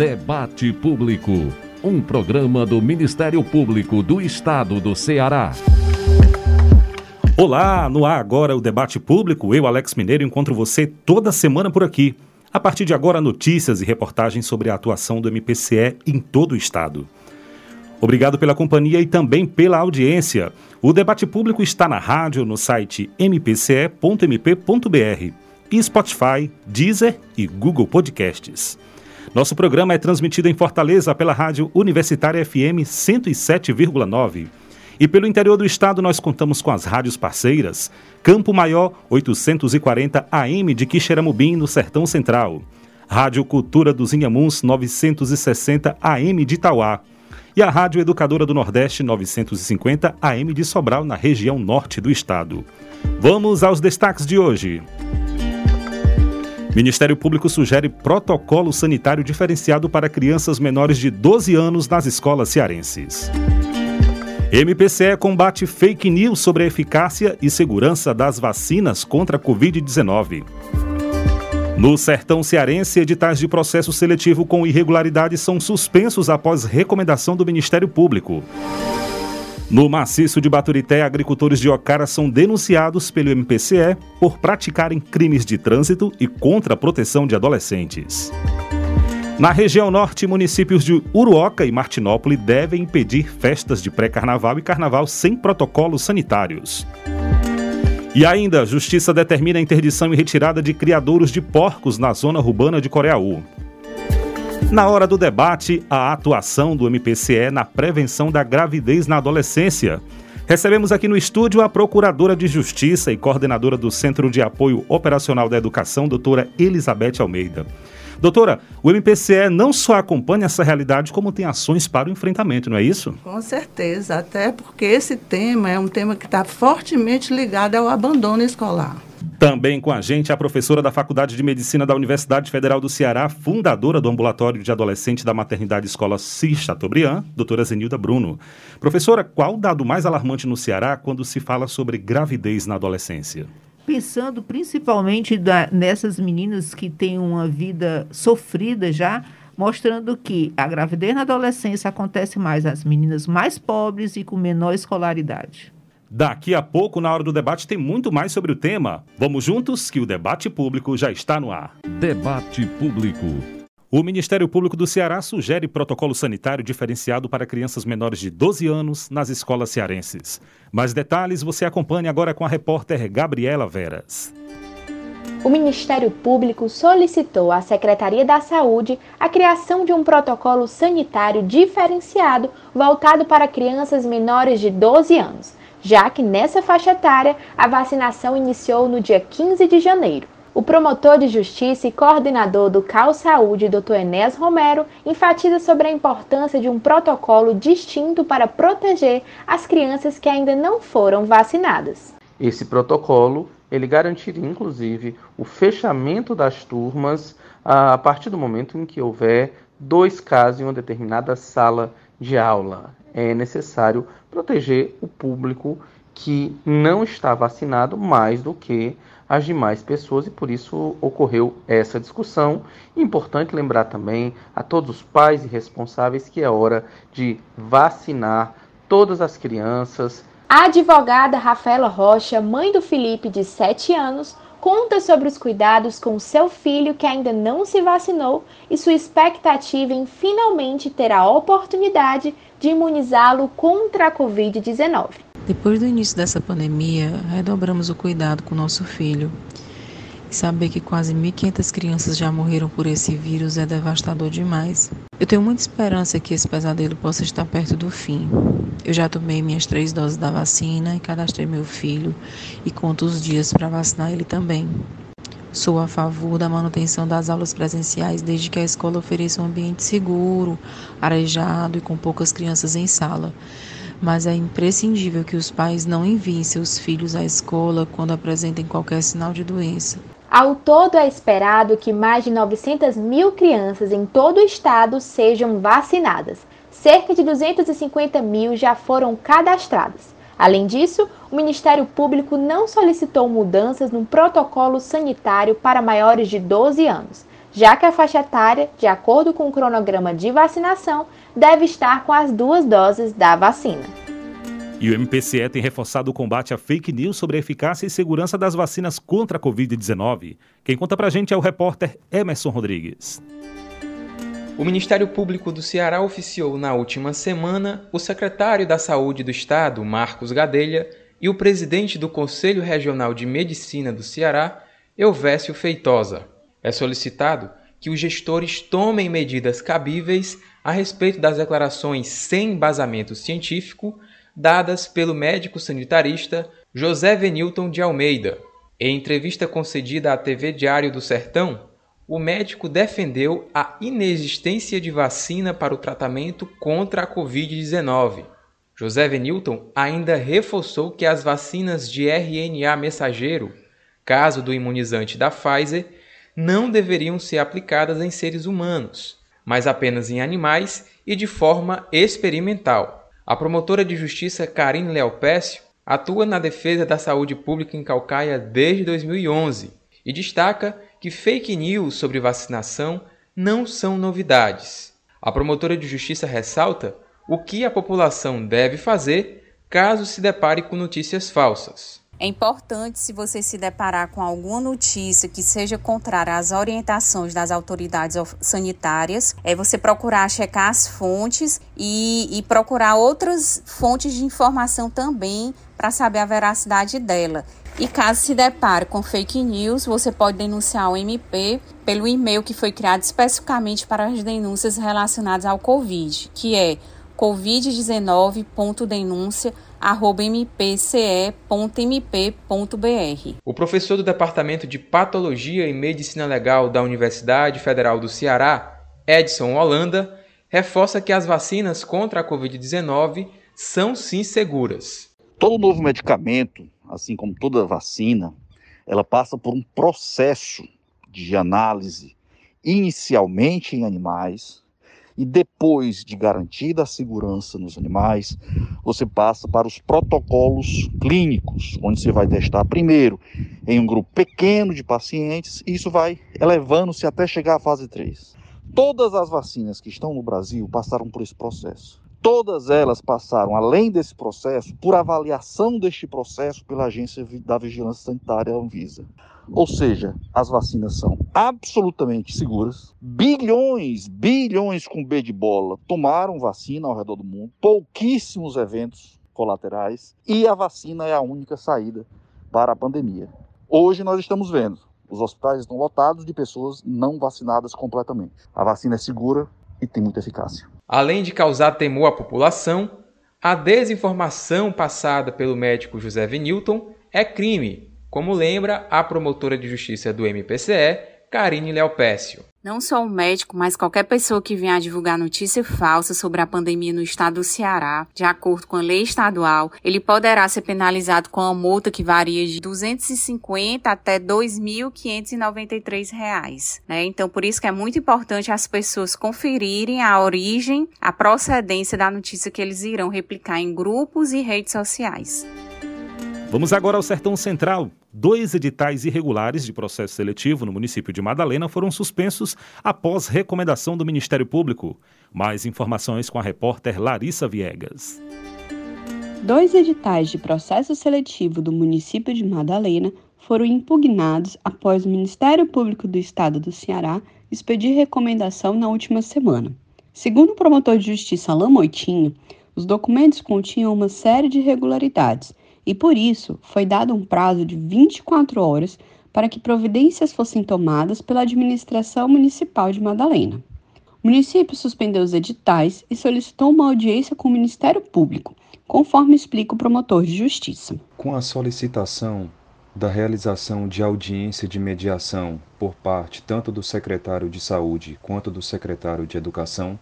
Debate Público, um programa do Ministério Público do Estado do Ceará. Olá, no ar agora o Debate Público. Eu, Alex Mineiro, encontro você toda semana por aqui. A partir de agora, notícias e reportagens sobre a atuação do MPCE em todo o estado. Obrigado pela companhia e também pela audiência. O debate público está na rádio, no site mpce.mp.br e Spotify, Deezer e Google Podcasts. Nosso programa é transmitido em Fortaleza pela Rádio Universitária FM 107,9. E pelo interior do estado nós contamos com as rádios parceiras: Campo Maior 840 AM de Quixeramobim, no Sertão Central. Rádio Cultura dos Inhamuns 960 AM de Itauá e a Rádio Educadora do Nordeste 950 AM de Sobral, na região norte do estado. Vamos aos destaques de hoje. Ministério Público sugere protocolo sanitário diferenciado para crianças menores de 12 anos nas escolas cearenses. MPCE combate fake news sobre a eficácia e segurança das vacinas contra a Covid-19. No sertão cearense, editais de processo seletivo com irregularidades são suspensos após recomendação do Ministério Público. No maciço de Baturité, agricultores de Ocara são denunciados pelo MPCE por praticarem crimes de trânsito e contra a proteção de adolescentes. Na região norte, municípios de Uruoca e Martinópole devem impedir festas de pré-carnaval e carnaval sem protocolos sanitários. E ainda, a Justiça determina a interdição e retirada de criadouros de porcos na zona urbana de Coreaú. Na hora do debate, a atuação do MPCE na prevenção da gravidez na adolescência. Recebemos aqui no estúdio a Procuradora de Justiça e coordenadora do Centro de Apoio Operacional da Educação, doutora Elizabeth Almeida. Doutora, o MPCE não só acompanha essa realidade, como tem ações para o enfrentamento, não é isso? Com certeza, até porque esse tema é um tema que está fortemente ligado ao abandono escolar. Também com a gente a professora da Faculdade de Medicina da Universidade Federal do Ceará, fundadora do Ambulatório de Adolescente da Maternidade Escola CIS Chateaubriand, doutora Zenilda Bruno. Professora, qual o dado mais alarmante no Ceará quando se fala sobre gravidez na adolescência? Pensando principalmente da, nessas meninas que têm uma vida sofrida já, mostrando que a gravidez na adolescência acontece mais às meninas mais pobres e com menor escolaridade. Daqui a pouco, na hora do debate, tem muito mais sobre o tema. Vamos juntos, que o debate público já está no ar. Debate Público. O Ministério Público do Ceará sugere protocolo sanitário diferenciado para crianças menores de 12 anos nas escolas cearenses. Mais detalhes você acompanha agora com a repórter Gabriela Veras. O Ministério Público solicitou à Secretaria da Saúde a criação de um protocolo sanitário diferenciado voltado para crianças menores de 12 anos, já que nessa faixa etária a vacinação iniciou no dia 15 de janeiro. O promotor de justiça e coordenador do CAL Saúde, Dr. Enes Romero, enfatiza sobre a importância de um protocolo distinto para proteger as crianças que ainda não foram vacinadas. Esse protocolo, ele garantiria inclusive o fechamento das turmas a partir do momento em que houver dois casos em uma determinada sala de aula. É necessário proteger o público que não está vacinado mais do que as demais pessoas e por isso ocorreu essa discussão. Importante lembrar também a todos os pais e responsáveis que é hora de vacinar todas as crianças. A advogada Rafaela Rocha, mãe do Felipe de 7 anos, conta sobre os cuidados com seu filho que ainda não se vacinou e sua expectativa em finalmente ter a oportunidade de imunizá-lo contra a Covid-19. Depois do início dessa pandemia, redobramos o cuidado com nosso filho. Saber que quase 1.500 crianças já morreram por esse vírus é devastador demais. Eu tenho muita esperança que esse pesadelo possa estar perto do fim. Eu já tomei minhas três doses da vacina e cadastrei meu filho e conto os dias para vacinar ele também. Sou a favor da manutenção das aulas presenciais desde que a escola ofereça um ambiente seguro, arejado e com poucas crianças em sala mas é imprescindível que os pais não enviem seus filhos à escola quando apresentem qualquer sinal de doença. Ao todo, é esperado que mais de 900 mil crianças em todo o estado sejam vacinadas. Cerca de 250 mil já foram cadastradas. Além disso, o Ministério Público não solicitou mudanças no protocolo sanitário para maiores de 12 anos, já que a faixa etária, de acordo com o cronograma de vacinação, deve estar com as duas doses da vacina. E o MPCE tem reforçado o combate a fake news sobre a eficácia e segurança das vacinas contra a Covid-19. Quem conta pra gente é o repórter Emerson Rodrigues. O Ministério Público do Ceará oficiou na última semana o secretário da Saúde do Estado, Marcos Gadelha, e o presidente do Conselho Regional de Medicina do Ceará, Elvésio Feitosa. É solicitado que os gestores tomem medidas cabíveis a respeito das declarações sem embasamento científico dadas pelo médico sanitarista José Venilton de Almeida. Em entrevista concedida à TV Diário do Sertão, o médico defendeu a inexistência de vacina para o tratamento contra a Covid-19. José Venilton ainda reforçou que as vacinas de RNA mensageiro, caso do imunizante da Pfizer, não deveriam ser aplicadas em seres humanos, mas apenas em animais e de forma experimental. A promotora de justiça Karine Leopécio atua na defesa da saúde pública em Calcaia desde 2011 e destaca que fake news sobre vacinação não são novidades. A promotora de justiça ressalta o que a população deve fazer caso se depare com notícias falsas. É importante, se você se deparar com alguma notícia que seja contrária às orientações das autoridades sanitárias, é você procurar checar as fontes e, e procurar outras fontes de informação também para saber a veracidade dela. E caso se depare com fake news, você pode denunciar o MP pelo e-mail que foi criado especificamente para as denúncias relacionadas ao Covid, que é covid19.denúncia@mpce.mp.br. O professor do Departamento de Patologia e Medicina Legal da Universidade Federal do Ceará, Edson Holanda, reforça que as vacinas contra a COVID-19 são sim seguras. Todo novo medicamento, assim como toda vacina, ela passa por um processo de análise inicialmente em animais, e depois de garantida a segurança nos animais, você passa para os protocolos clínicos, onde você vai testar primeiro em um grupo pequeno de pacientes, e isso vai elevando-se até chegar à fase 3. Todas as vacinas que estão no Brasil passaram por esse processo. Todas elas passaram, além desse processo, por avaliação deste processo pela Agência da Vigilância Sanitária Anvisa. Ou seja, as vacinas são absolutamente seguras. Bilhões, bilhões com B de bola tomaram vacina ao redor do mundo, pouquíssimos eventos colaterais e a vacina é a única saída para a pandemia. Hoje nós estamos vendo, os hospitais estão lotados de pessoas não vacinadas completamente. A vacina é segura e tem muita eficácia. Além de causar temor à população, a desinformação passada pelo médico José Venilton é crime como lembra a promotora de justiça do MPCE, Karine Leopécio. Não só o médico, mas qualquer pessoa que venha a divulgar notícia falsa sobre a pandemia no estado do Ceará, de acordo com a lei estadual, ele poderá ser penalizado com uma multa que varia de 250 até 2.593 reais. Né? Então, por isso que é muito importante as pessoas conferirem a origem, a procedência da notícia que eles irão replicar em grupos e redes sociais. Vamos agora ao Sertão Central. Dois editais irregulares de processo seletivo no município de Madalena foram suspensos após recomendação do Ministério Público. Mais informações com a repórter Larissa Viegas. Dois editais de processo seletivo do município de Madalena foram impugnados após o Ministério Público do Estado do Ceará expedir recomendação na última semana. Segundo o promotor de justiça Alain Moitinho, os documentos continham uma série de irregularidades e por isso foi dado um prazo de 24 horas para que providências fossem tomadas pela administração municipal de Madalena. O município suspendeu os editais e solicitou uma audiência com o Ministério Público, conforme explica o promotor de justiça. Com a solicitação da realização de audiência de mediação por parte tanto do secretário de Saúde quanto do secretário de Educação,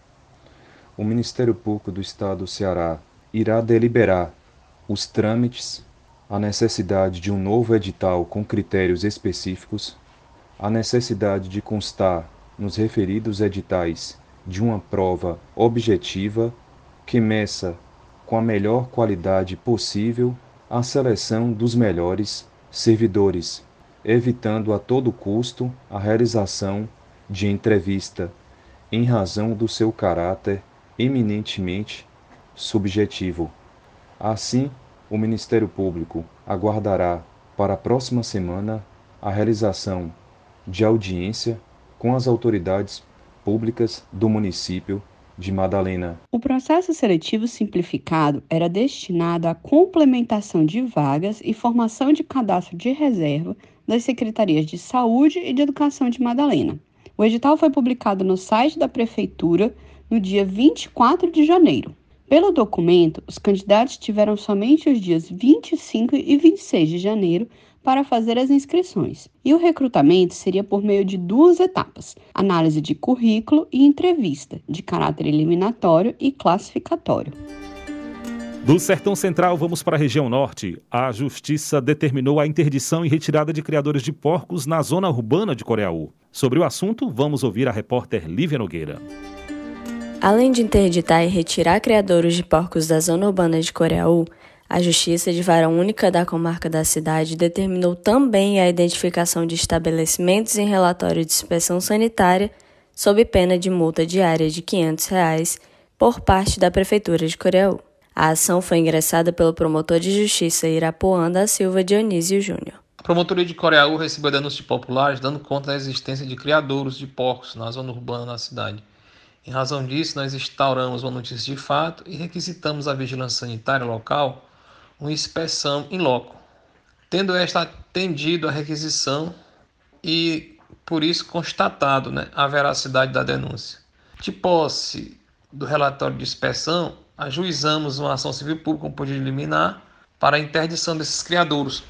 o Ministério Público do Estado do Ceará irá deliberar os trâmites, a necessidade de um novo edital com critérios específicos, a necessidade de constar nos referidos editais de uma prova objetiva que meça com a melhor qualidade possível a seleção dos melhores servidores, evitando a todo custo a realização de entrevista em razão do seu caráter eminentemente subjetivo. Assim, o Ministério Público aguardará para a próxima semana a realização de audiência com as autoridades públicas do município de Madalena. O processo seletivo simplificado era destinado à complementação de vagas e formação de cadastro de reserva das secretarias de Saúde e de Educação de Madalena. O edital foi publicado no site da Prefeitura no dia 24 de janeiro. Pelo documento, os candidatos tiveram somente os dias 25 e 26 de janeiro para fazer as inscrições. E o recrutamento seria por meio de duas etapas: análise de currículo e entrevista, de caráter eliminatório e classificatório. Do Sertão Central, vamos para a região norte. A Justiça determinou a interdição e retirada de criadores de porcos na zona urbana de Coreaú. Sobre o assunto, vamos ouvir a repórter Lívia Nogueira. Além de interditar e retirar criadores de porcos da zona urbana de Coreaú, a Justiça de Vara Única da Comarca da Cidade determinou também a identificação de estabelecimentos em relatório de inspeção sanitária sob pena de multa diária de 500 reais por parte da Prefeitura de Coreaú. A ação foi ingressada pelo promotor de justiça Irapuã da Silva Dionísio Júnior. A promotoria de Coreaú recebeu denúncias populares dando conta da existência de criadouros de porcos na zona urbana da cidade. Em razão disso, nós instauramos uma notícia de fato e requisitamos à vigilância sanitária local uma inspeção em loco. Tendo esta atendido a requisição e, por isso, constatado né, a veracidade da denúncia. De posse do relatório de inspeção, ajuizamos uma ação civil pública com poder liminar para a interdição desses criadouros.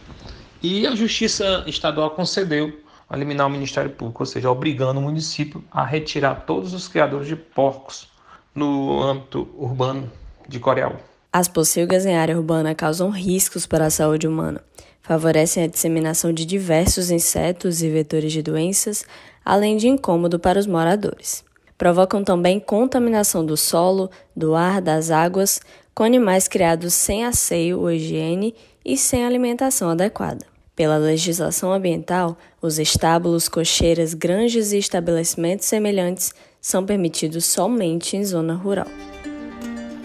E a Justiça Estadual concedeu a liminar ao Ministério Público, ou seja, obrigando o município a retirar todos os criadores de porcos no âmbito urbano de Coreal. As pocilgas em área urbana causam riscos para a saúde humana, favorecem a disseminação de diversos insetos e vetores de doenças, além de incômodo para os moradores. Provocam também contaminação do solo, do ar, das águas, com animais criados sem asseio ou higiene e sem alimentação adequada. Pela legislação ambiental, os estábulos, cocheiras, granjas e estabelecimentos semelhantes são permitidos somente em zona rural.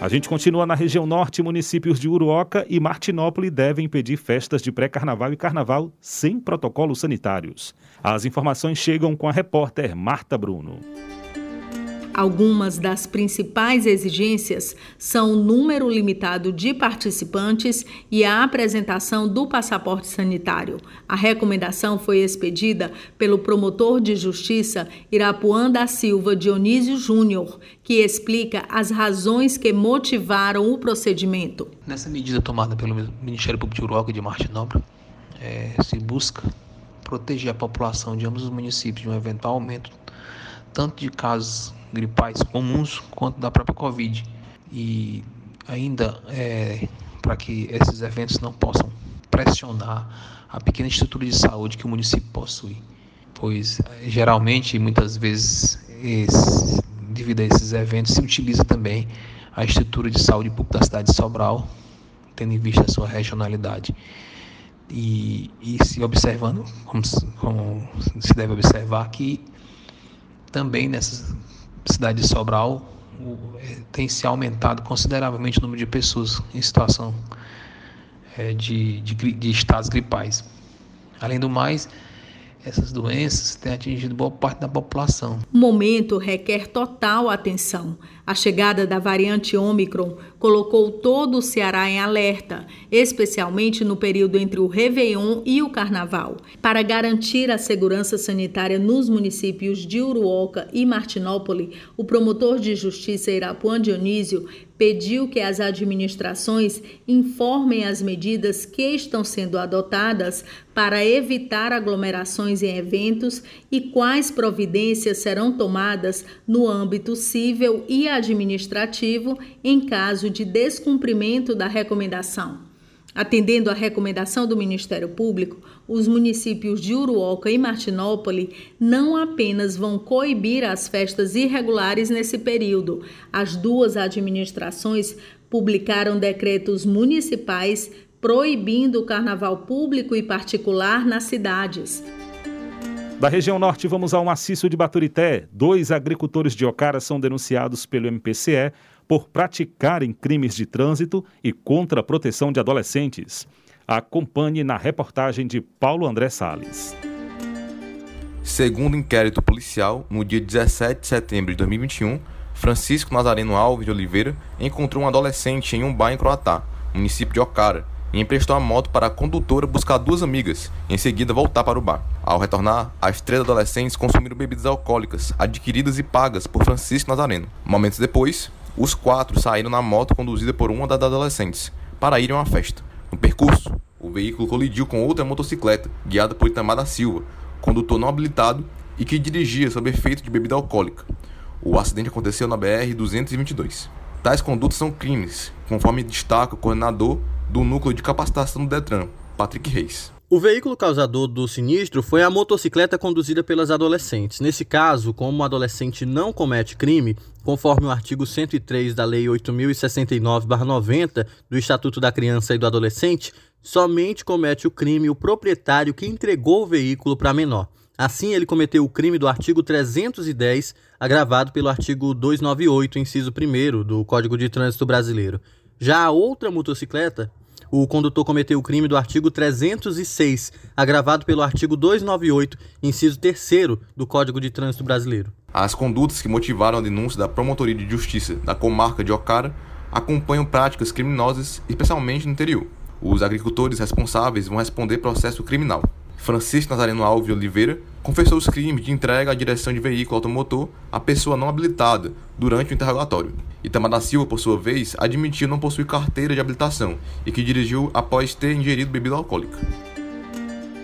A gente continua na região norte, municípios de Uruoca e Martinópole devem impedir festas de pré-carnaval e carnaval sem protocolos sanitários. As informações chegam com a repórter Marta Bruno. Algumas das principais exigências são o número limitado de participantes e a apresentação do passaporte sanitário. A recomendação foi expedida pelo promotor de justiça Irapuã da Silva Dionísio Júnior, que explica as razões que motivaram o procedimento. Nessa medida tomada pelo Ministério Público de Uruguai de Martinópolis, é, se busca proteger a população de ambos os municípios de um eventual aumento tanto de casos gripais comuns quanto da própria Covid. E ainda é, para que esses eventos não possam pressionar a pequena estrutura de saúde que o município possui, pois geralmente muitas vezes esse, devido a esses eventos se utiliza também a estrutura de saúde pública da cidade de Sobral, tendo em vista a sua regionalidade. E, e se observando, como, como se deve observar, que também nessa cidade de Sobral é, tem se aumentado consideravelmente o número de pessoas em situação é, de, de, de estados gripais. Além do mais, essas doenças têm atingido boa parte da população. O momento requer total atenção. A chegada da variante Ômicron colocou todo o Ceará em alerta, especialmente no período entre o Réveillon e o Carnaval. Para garantir a segurança sanitária nos municípios de Uruoca e Martinópole, o promotor de justiça Irapuã Dionísio pediu que as administrações informem as medidas que estão sendo adotadas para evitar aglomerações em eventos e quais providências serão tomadas no âmbito civil e administrativo em caso de descumprimento da recomendação. Atendendo à recomendação do Ministério Público, os municípios de Uruoca e Martinópole não apenas vão coibir as festas irregulares nesse período, as duas administrações publicaram decretos municipais proibindo o carnaval público e particular nas cidades. Da região norte, vamos ao maciço de Baturité. Dois agricultores de Ocara são denunciados pelo MPCE por praticarem crimes de trânsito e contra a proteção de adolescentes. Acompanhe na reportagem de Paulo André Sales. Segundo inquérito policial, no dia 17 de setembro de 2021, Francisco Nazareno Alves de Oliveira encontrou um adolescente em um bar em Croatá, município de Ocara, e emprestou a moto para a condutora buscar duas amigas e em seguida voltar para o bar. Ao retornar, as três adolescentes consumiram bebidas alcoólicas adquiridas e pagas por Francisco Nazareno. Momentos depois, os quatro saíram na moto conduzida por uma das adolescentes para irem a uma festa. No percurso, o veículo colidiu com outra motocicleta, guiada por Itamar da Silva, condutor não habilitado e que dirigia sob efeito de bebida alcoólica. O acidente aconteceu na BR-222. Tais condutas são crimes, conforme destaca o coordenador do Núcleo de Capacitação do Detran, Patrick Reis. O veículo causador do sinistro foi a motocicleta conduzida pelas adolescentes. Nesse caso, como o adolescente não comete crime, conforme o artigo 103 da Lei 8069-90 do Estatuto da Criança e do Adolescente, somente comete o crime o proprietário que entregou o veículo para menor. Assim, ele cometeu o crime do artigo 310, agravado pelo artigo 298, inciso 1 do Código de Trânsito Brasileiro. Já a outra motocicleta, o condutor cometeu o crime do artigo 306, agravado pelo artigo 298, inciso 3 do Código de Trânsito Brasileiro. As condutas que motivaram a denúncia da Promotoria de Justiça da comarca de Ocara acompanham práticas criminosas, especialmente no interior. Os agricultores responsáveis vão responder processo criminal. Francisco Nazareno Alves Oliveira confessou os crimes de entrega à direção de veículo automotor à pessoa não habilitada durante o interrogatório. Itamar da Silva, por sua vez, admitiu não possuir carteira de habilitação e que dirigiu após ter ingerido bebida alcoólica.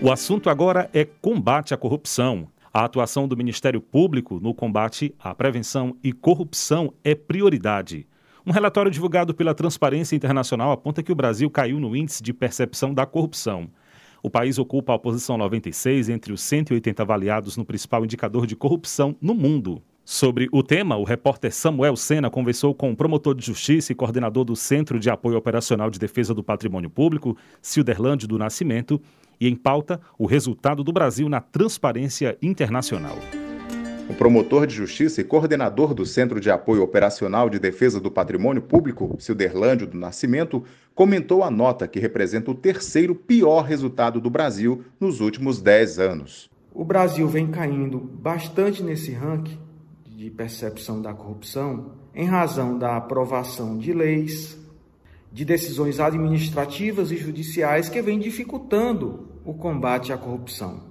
O assunto agora é combate à corrupção. A atuação do Ministério Público no combate à prevenção e corrupção é prioridade. Um relatório divulgado pela Transparência Internacional aponta que o Brasil caiu no índice de percepção da corrupção. O país ocupa a posição 96 entre os 180 avaliados no principal indicador de corrupção no mundo. Sobre o tema, o repórter Samuel Sena conversou com o promotor de justiça e coordenador do Centro de Apoio Operacional de Defesa do Patrimônio Público, Cilderlândio do Nascimento, e em pauta, o resultado do Brasil na transparência internacional. O promotor de justiça e coordenador do Centro de Apoio Operacional de Defesa do Patrimônio Público, Cilderlândio do Nascimento, comentou a nota que representa o terceiro pior resultado do Brasil nos últimos 10 anos. O Brasil vem caindo bastante nesse ranking de percepção da corrupção em razão da aprovação de leis, de decisões administrativas e judiciais que vêm dificultando o combate à corrupção.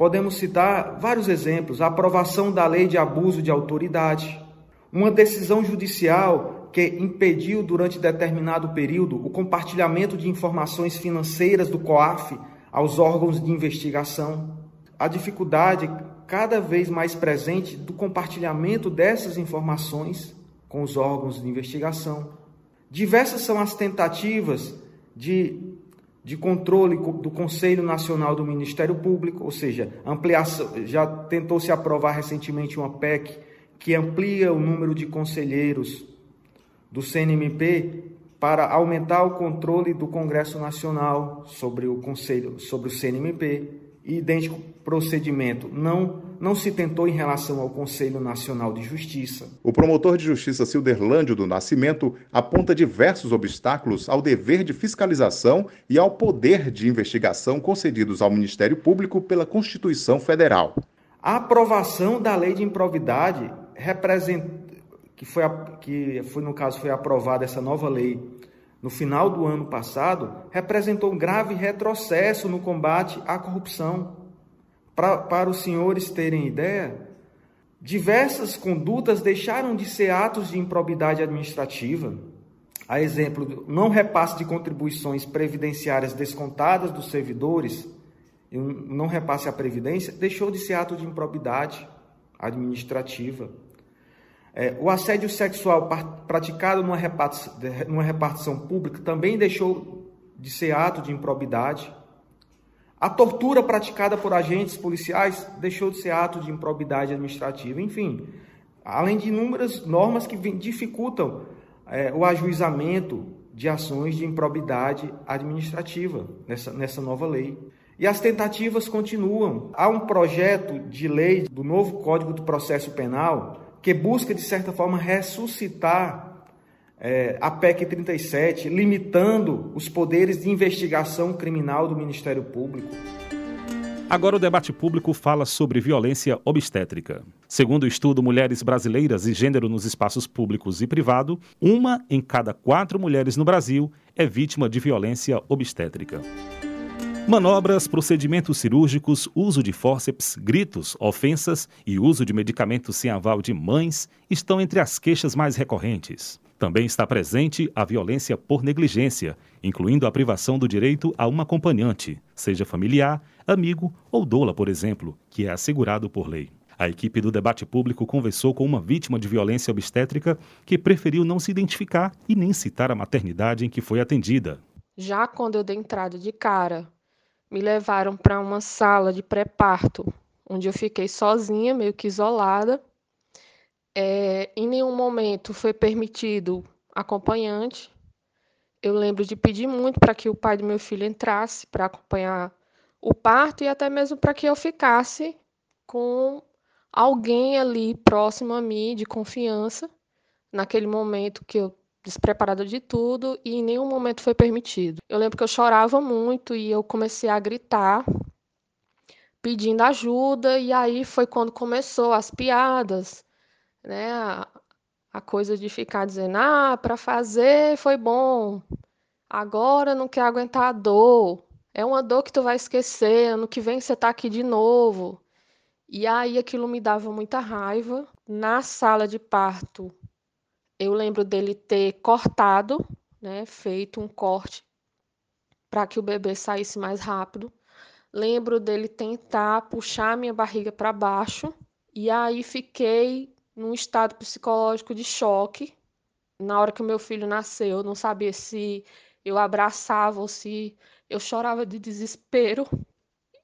Podemos citar vários exemplos: a aprovação da lei de abuso de autoridade, uma decisão judicial que impediu durante determinado período o compartilhamento de informações financeiras do COAF aos órgãos de investigação, a dificuldade cada vez mais presente do compartilhamento dessas informações com os órgãos de investigação. Diversas são as tentativas de de controle do Conselho Nacional do Ministério Público, ou seja, ampliação, já tentou se aprovar recentemente uma PEC que amplia o número de conselheiros do CNMP para aumentar o controle do Congresso Nacional sobre o Conselho, sobre o CNMP idêntico procedimento não, não se tentou em relação ao Conselho Nacional de Justiça. O promotor de justiça Cilderlândio do Nascimento aponta diversos obstáculos ao dever de fiscalização e ao poder de investigação concedidos ao Ministério Público pela Constituição Federal. A aprovação da lei de improvidade que foi, que foi no caso foi aprovada essa nova lei no final do ano passado, representou um grave retrocesso no combate à corrupção. Pra, para os senhores terem ideia, diversas condutas deixaram de ser atos de improbidade administrativa. A exemplo, do não repasse de contribuições previdenciárias descontadas dos servidores, não repasse à previdência, deixou de ser ato de improbidade administrativa. É, o assédio sexual praticado numa repartição, numa repartição pública também deixou de ser ato de improbidade. A tortura praticada por agentes policiais deixou de ser ato de improbidade administrativa. Enfim, além de inúmeras normas que dificultam é, o ajuizamento de ações de improbidade administrativa nessa, nessa nova lei. E as tentativas continuam. Há um projeto de lei do novo Código do Processo Penal que busca, de certa forma, ressuscitar é, a PEC 37, limitando os poderes de investigação criminal do Ministério Público. Agora o debate público fala sobre violência obstétrica. Segundo o estudo Mulheres Brasileiras e Gênero nos Espaços Públicos e Privado, uma em cada quatro mulheres no Brasil é vítima de violência obstétrica. Manobras, procedimentos cirúrgicos, uso de fórceps, gritos, ofensas e uso de medicamentos sem aval de mães estão entre as queixas mais recorrentes. Também está presente a violência por negligência, incluindo a privação do direito a uma acompanhante, seja familiar, amigo ou doula, por exemplo, que é assegurado por lei. A equipe do debate público conversou com uma vítima de violência obstétrica que preferiu não se identificar e nem citar a maternidade em que foi atendida. Já quando eu dei entrada de cara me levaram para uma sala de pré-parto, onde eu fiquei sozinha, meio que isolada. É, em nenhum momento foi permitido acompanhante. Eu lembro de pedir muito para que o pai do meu filho entrasse para acompanhar o parto e até mesmo para que eu ficasse com alguém ali próximo a mim, de confiança, naquele momento que eu despreparada de tudo e em nenhum momento foi permitido. Eu lembro que eu chorava muito e eu comecei a gritar pedindo ajuda e aí foi quando começou as piadas, né? A, a coisa de ficar dizendo: "Ah, para fazer foi bom. Agora não quer aguentar a dor. É uma dor que tu vai esquecer, ano que vem você tá aqui de novo". E aí aquilo me dava muita raiva. Na sala de parto, eu lembro dele ter cortado, né, feito um corte para que o bebê saísse mais rápido. Lembro dele tentar puxar minha barriga para baixo e aí fiquei num estado psicológico de choque. Na hora que o meu filho nasceu, eu não sabia se eu abraçava ou se eu chorava de desespero.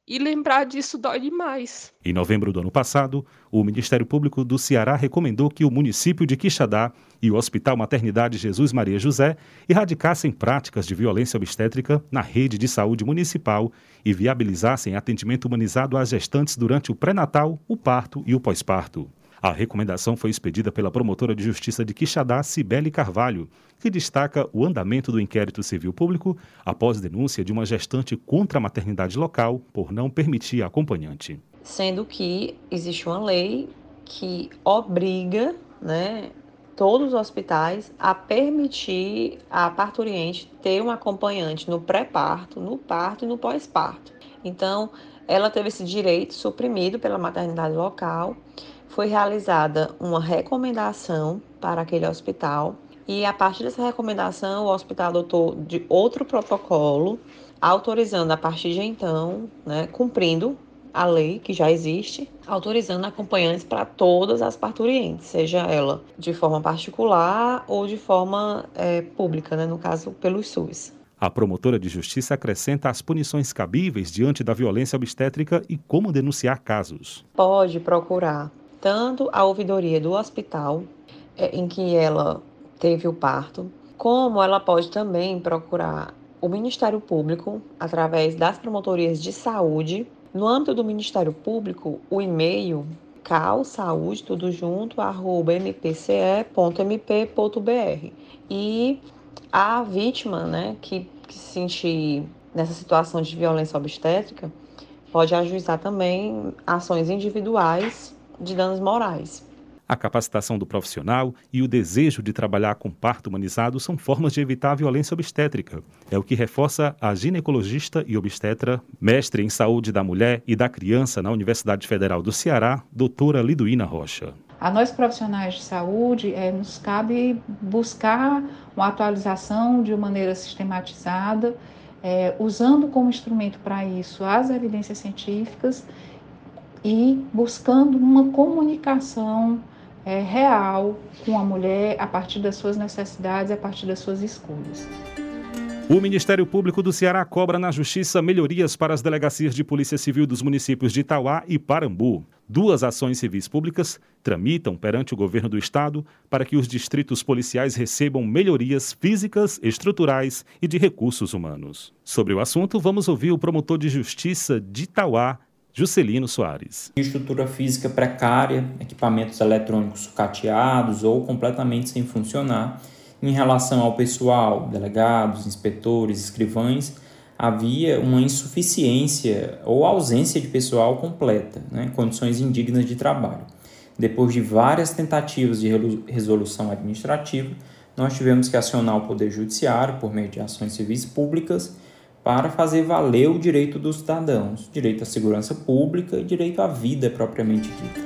E lembrar disso dói demais. Em novembro do ano passado, o Ministério Público do Ceará recomendou que o município de Quixadá e o Hospital Maternidade Jesus Maria José erradicassem práticas de violência obstétrica na rede de saúde municipal e viabilizassem atendimento humanizado às gestantes durante o pré-natal, o parto e o pós-parto. A recomendação foi expedida pela promotora de justiça de Quixadá, Cibele Carvalho, que destaca o andamento do inquérito civil público após denúncia de uma gestante contra a maternidade local por não permitir acompanhante. Sendo que existe uma lei que obriga né, todos os hospitais a permitir a parturiente ter um acompanhante no pré-parto, no parto e no pós-parto. Então, ela teve esse direito suprimido pela maternidade local foi realizada uma recomendação para aquele hospital e a partir dessa recomendação o hospital adotou de outro protocolo, autorizando a partir de então, né, cumprindo a lei que já existe, autorizando acompanhantes para todas as parturientes, seja ela de forma particular ou de forma é, pública, né, no caso pelo SUS. A promotora de justiça acrescenta as punições cabíveis diante da violência obstétrica e como denunciar casos. Pode procurar tanto a ouvidoria do hospital é, em que ela teve o parto, como ela pode também procurar o Ministério Público através das promotorias de saúde. No âmbito do Ministério Público, o e-mail calsaúde, tudo junto, arroba mpce.mp.br. E a vítima, né, que, que se sentir nessa situação de violência obstétrica, pode ajuizar também ações individuais de danos morais. A capacitação do profissional e o desejo de trabalhar com parto humanizado são formas de evitar a violência obstétrica. É o que reforça a ginecologista e obstetra, mestre em saúde da mulher e da criança na Universidade Federal do Ceará, doutora Liduína Rocha. A nós profissionais de saúde, é, nos cabe buscar uma atualização de maneira sistematizada, é, usando como instrumento para isso as evidências científicas e buscando uma comunicação é, real com a mulher a partir das suas necessidades, a partir das suas escolhas. O Ministério Público do Ceará cobra na Justiça melhorias para as delegacias de Polícia Civil dos municípios de Itauá e Parambu. Duas ações civis públicas tramitam perante o governo do estado para que os distritos policiais recebam melhorias físicas, estruturais e de recursos humanos. Sobre o assunto, vamos ouvir o promotor de justiça de Itauá, Juscelino Soares. Estrutura física precária, equipamentos eletrônicos sucateados ou completamente sem funcionar em relação ao pessoal, delegados, inspetores, escrivães, havia uma insuficiência ou ausência de pessoal completa, né, condições indignas de trabalho. Depois de várias tentativas de resolução administrativa, nós tivemos que acionar o Poder Judiciário por meio de ações civis públicas para fazer valer o direito dos cidadãos, direito à segurança pública e direito à vida propriamente dita.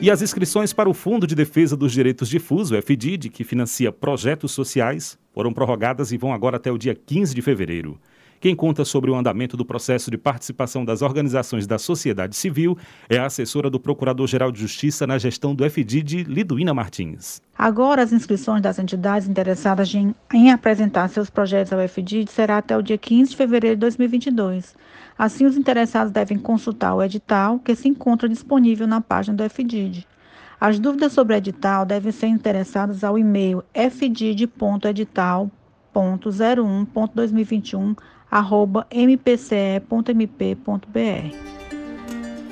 E as inscrições para o Fundo de Defesa dos Direitos Difusos, o FDID, que financia projetos sociais, foram prorrogadas e vão agora até o dia 15 de fevereiro. Quem conta sobre o andamento do processo de participação das organizações da sociedade civil é a assessora do Procurador-Geral de Justiça na gestão do FDID, Liduína Martins. Agora, as inscrições das entidades interessadas em, em apresentar seus projetos ao FDID será até o dia 15 de fevereiro de 2022. Assim, os interessados devem consultar o edital que se encontra disponível na página do FDID. As dúvidas sobre o edital devem ser interessadas ao e-mail fdid.edital.01.2021@mpce.mp.br.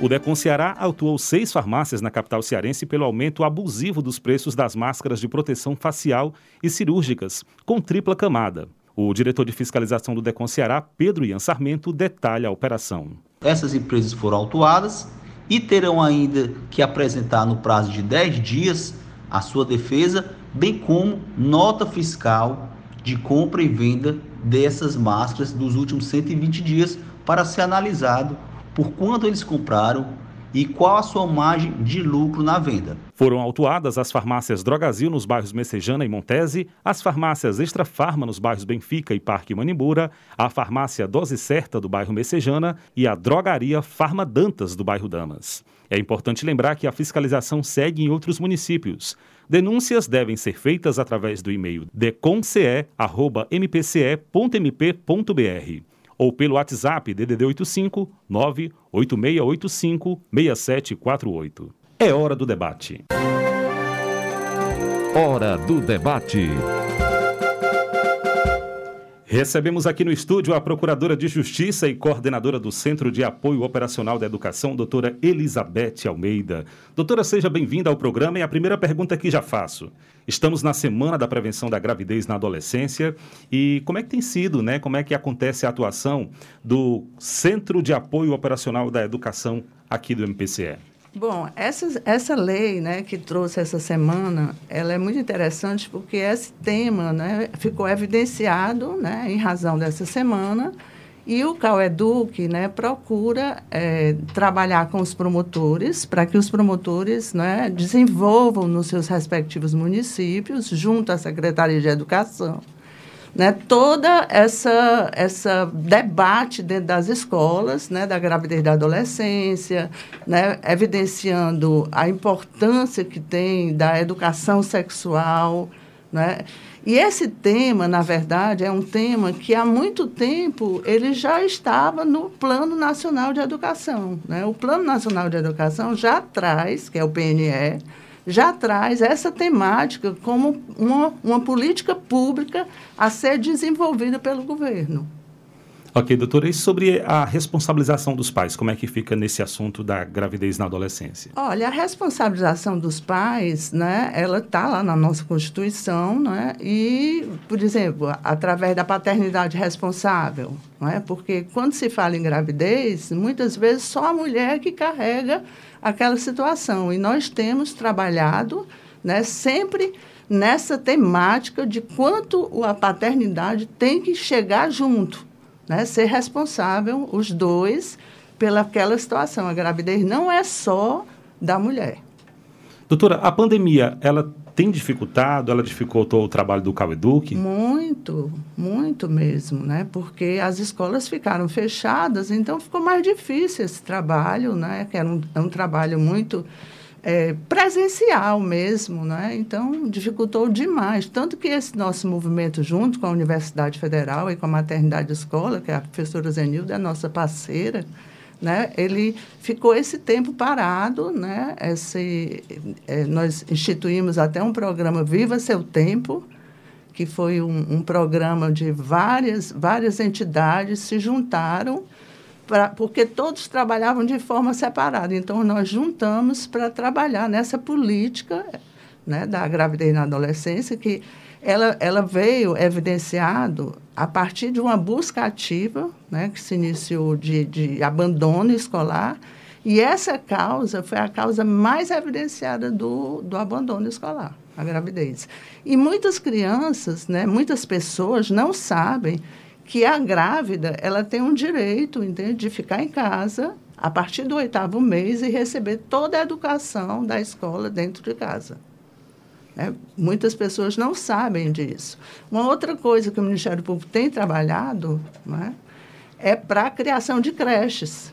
O Decon Ceará autuou seis farmácias na capital cearense pelo aumento abusivo dos preços das máscaras de proteção facial e cirúrgicas, com tripla camada. O diretor de fiscalização do Decon Ceará, Pedro Ian Sarmento, detalha a operação. Essas empresas foram autuadas e terão ainda que apresentar no prazo de 10 dias a sua defesa, bem como nota fiscal de compra e venda dessas máscaras dos últimos 120 dias para ser analisado por quanto eles compraram e qual a sua margem de lucro na venda. Foram autuadas as farmácias Drogazil nos bairros Messejana e Montese, as farmácias Extra Farma nos bairros Benfica e Parque Manimbura, a farmácia Dose Certa do bairro Messejana e a drogaria Farma Dantas do bairro Damas. É importante lembrar que a fiscalização segue em outros municípios. Denúncias devem ser feitas através do e-mail deconce@mpce.mp.br ou pelo WhatsApp DDD 85 98685 6748. É hora do debate. Hora do debate. Recebemos aqui no estúdio a Procuradora de Justiça e coordenadora do Centro de Apoio Operacional da Educação, doutora Elizabeth Almeida. Doutora, seja bem-vinda ao programa e a primeira pergunta que já faço. Estamos na Semana da Prevenção da Gravidez na Adolescência e como é que tem sido, né? Como é que acontece a atuação do Centro de Apoio Operacional da Educação aqui do MPCE? Bom, essa, essa lei né, que trouxe essa semana, ela é muito interessante porque esse tema né, ficou evidenciado né, em razão dessa semana. E o CAUEDUC né, procura é, trabalhar com os promotores para que os promotores né, desenvolvam nos seus respectivos municípios, junto à Secretaria de Educação, né, toda essa essa debate dentro das escolas, né, da gravidez da adolescência, né, evidenciando a importância que tem da educação sexual, né? E esse tema, na verdade, é um tema que há muito tempo ele já estava no Plano Nacional de Educação, né? O Plano Nacional de Educação já traz, que é o PNE, já traz essa temática como uma, uma política pública a ser desenvolvida pelo governo. Ok, doutora, e sobre a responsabilização dos pais, como é que fica nesse assunto da gravidez na adolescência? Olha, a responsabilização dos pais, né, ela está lá na nossa Constituição, né, e, por exemplo, através da paternidade responsável, né, porque quando se fala em gravidez, muitas vezes só a mulher que carrega aquela situação, e nós temos trabalhado, né, sempre nessa temática de quanto a paternidade tem que chegar junto, né? ser responsável, os dois, pelaquela situação. A gravidez não é só da mulher. Doutora, a pandemia, ela tem dificultado, ela dificultou o trabalho do CalEduc? Muito, muito mesmo, né? Porque as escolas ficaram fechadas, então ficou mais difícil esse trabalho, né? Que era um, é um trabalho muito é, presencial mesmo, né? Então, dificultou demais. Tanto que esse nosso movimento, junto com a Universidade Federal e com a Maternidade Escola, que é a professora Zenilda, é a nossa parceira, né? Ele ficou esse tempo parado, né? Esse, é, nós instituímos até um programa Viva Seu Tempo, que foi um, um programa de várias, várias entidades se juntaram pra, porque todos trabalhavam de forma separada. Então, nós juntamos para trabalhar nessa política né, da gravidez na adolescência, que ela, ela veio evidenciado a partir de uma busca ativa, né, que se iniciou de, de abandono escolar, e essa causa foi a causa mais evidenciada do, do abandono escolar, a gravidez. E muitas crianças, né, muitas pessoas não sabem que a grávida ela tem um direito entende, de ficar em casa a partir do oitavo mês e receber toda a educação da escola dentro de casa. É, muitas pessoas não sabem disso. Uma outra coisa que o Ministério Público tem trabalhado né, é para a criação de creches.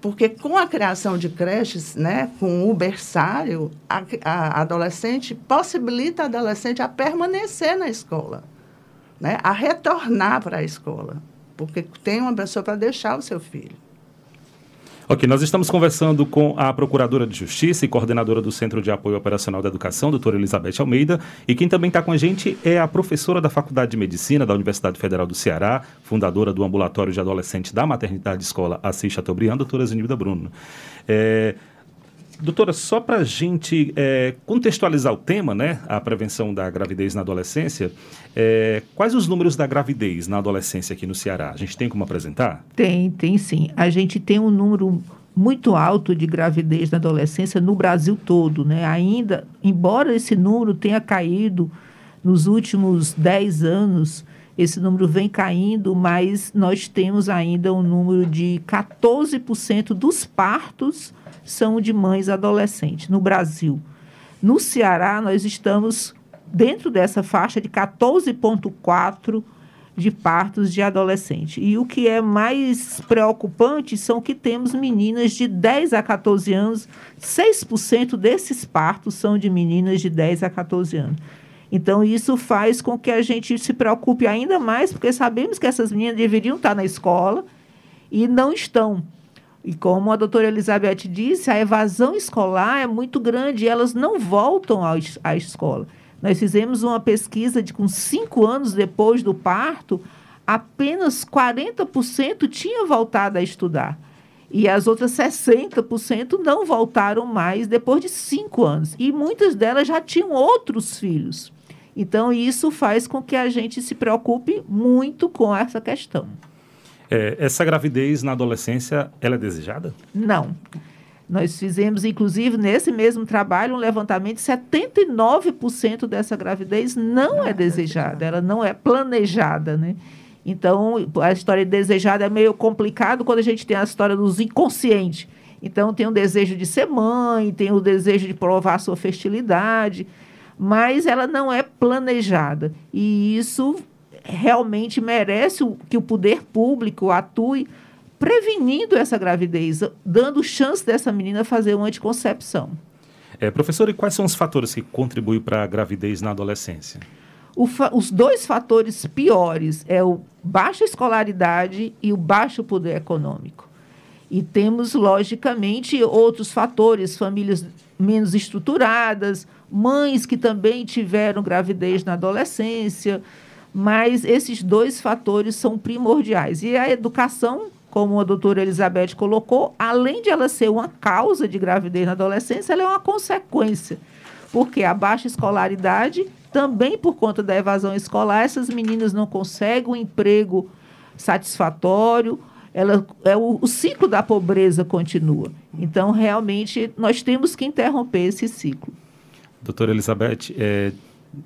Porque com a criação de creches, né, com o berçário, a, a adolescente possibilita a adolescente a permanecer na escola né, a retornar para a escola, porque tem uma pessoa para deixar o seu filho. Ok, nós estamos conversando com a Procuradora de Justiça e coordenadora do Centro de Apoio Operacional da Educação, doutora Elizabeth Almeida, e quem também está com a gente é a professora da Faculdade de Medicina da Universidade Federal do Ceará, fundadora do Ambulatório de Adolescentes da Maternidade Escola Assis Chateaubriand, doutora Zenilda Bruno. É, Doutora, só para a gente é, contextualizar o tema, né, a prevenção da gravidez na adolescência, é, quais os números da gravidez na adolescência aqui no Ceará? A gente tem como apresentar? Tem, tem sim. A gente tem um número muito alto de gravidez na adolescência no Brasil todo, né? Ainda, embora esse número tenha caído nos últimos 10 anos, esse número vem caindo, mas nós temos ainda um número de 14% dos partos são de mães adolescentes no Brasil. No Ceará, nós estamos dentro dessa faixa de 14,4% de partos de adolescente. E o que é mais preocupante são que temos meninas de 10 a 14 anos, 6% desses partos são de meninas de 10 a 14 anos. Então, isso faz com que a gente se preocupe ainda mais, porque sabemos que essas meninas deveriam estar na escola e não estão. E como a doutora Elizabeth disse, a evasão escolar é muito grande e elas não voltam à escola. Nós fizemos uma pesquisa de com cinco anos depois do parto, apenas 40% tinha voltado a estudar. E as outras 60% não voltaram mais depois de cinco anos. E muitas delas já tinham outros filhos. Então, isso faz com que a gente se preocupe muito com essa questão. É, essa gravidez na adolescência, ela é desejada? Não. Nós fizemos, inclusive, nesse mesmo trabalho, um levantamento: 79% dessa gravidez não, não é, é desejada, ela não é planejada, né? Então, a história desejada é meio complicado quando a gente tem a história dos inconscientes. Então, tem o desejo de ser mãe, tem o desejo de provar a sua fertilidade, mas ela não é planejada. E isso realmente merece que o poder público atue prevenindo essa gravidez, dando chance dessa menina fazer uma anticoncepção. É, professor, e quais são os fatores que contribuem para a gravidez na adolescência? Os dois fatores piores é o baixa escolaridade e o baixo poder econômico. E temos, logicamente, outros fatores, famílias menos estruturadas, mães que também tiveram gravidez na adolescência, mas esses dois fatores são primordiais. E a educação, como a doutora Elizabeth colocou, além de ela ser uma causa de gravidez na adolescência, ela é uma consequência. Porque a baixa escolaridade, também por conta da evasão escolar, essas meninas não conseguem um emprego satisfatório, ela, é o, o ciclo da pobreza continua. Então, realmente, nós temos que interromper esse ciclo. Doutora Elizabeth, é,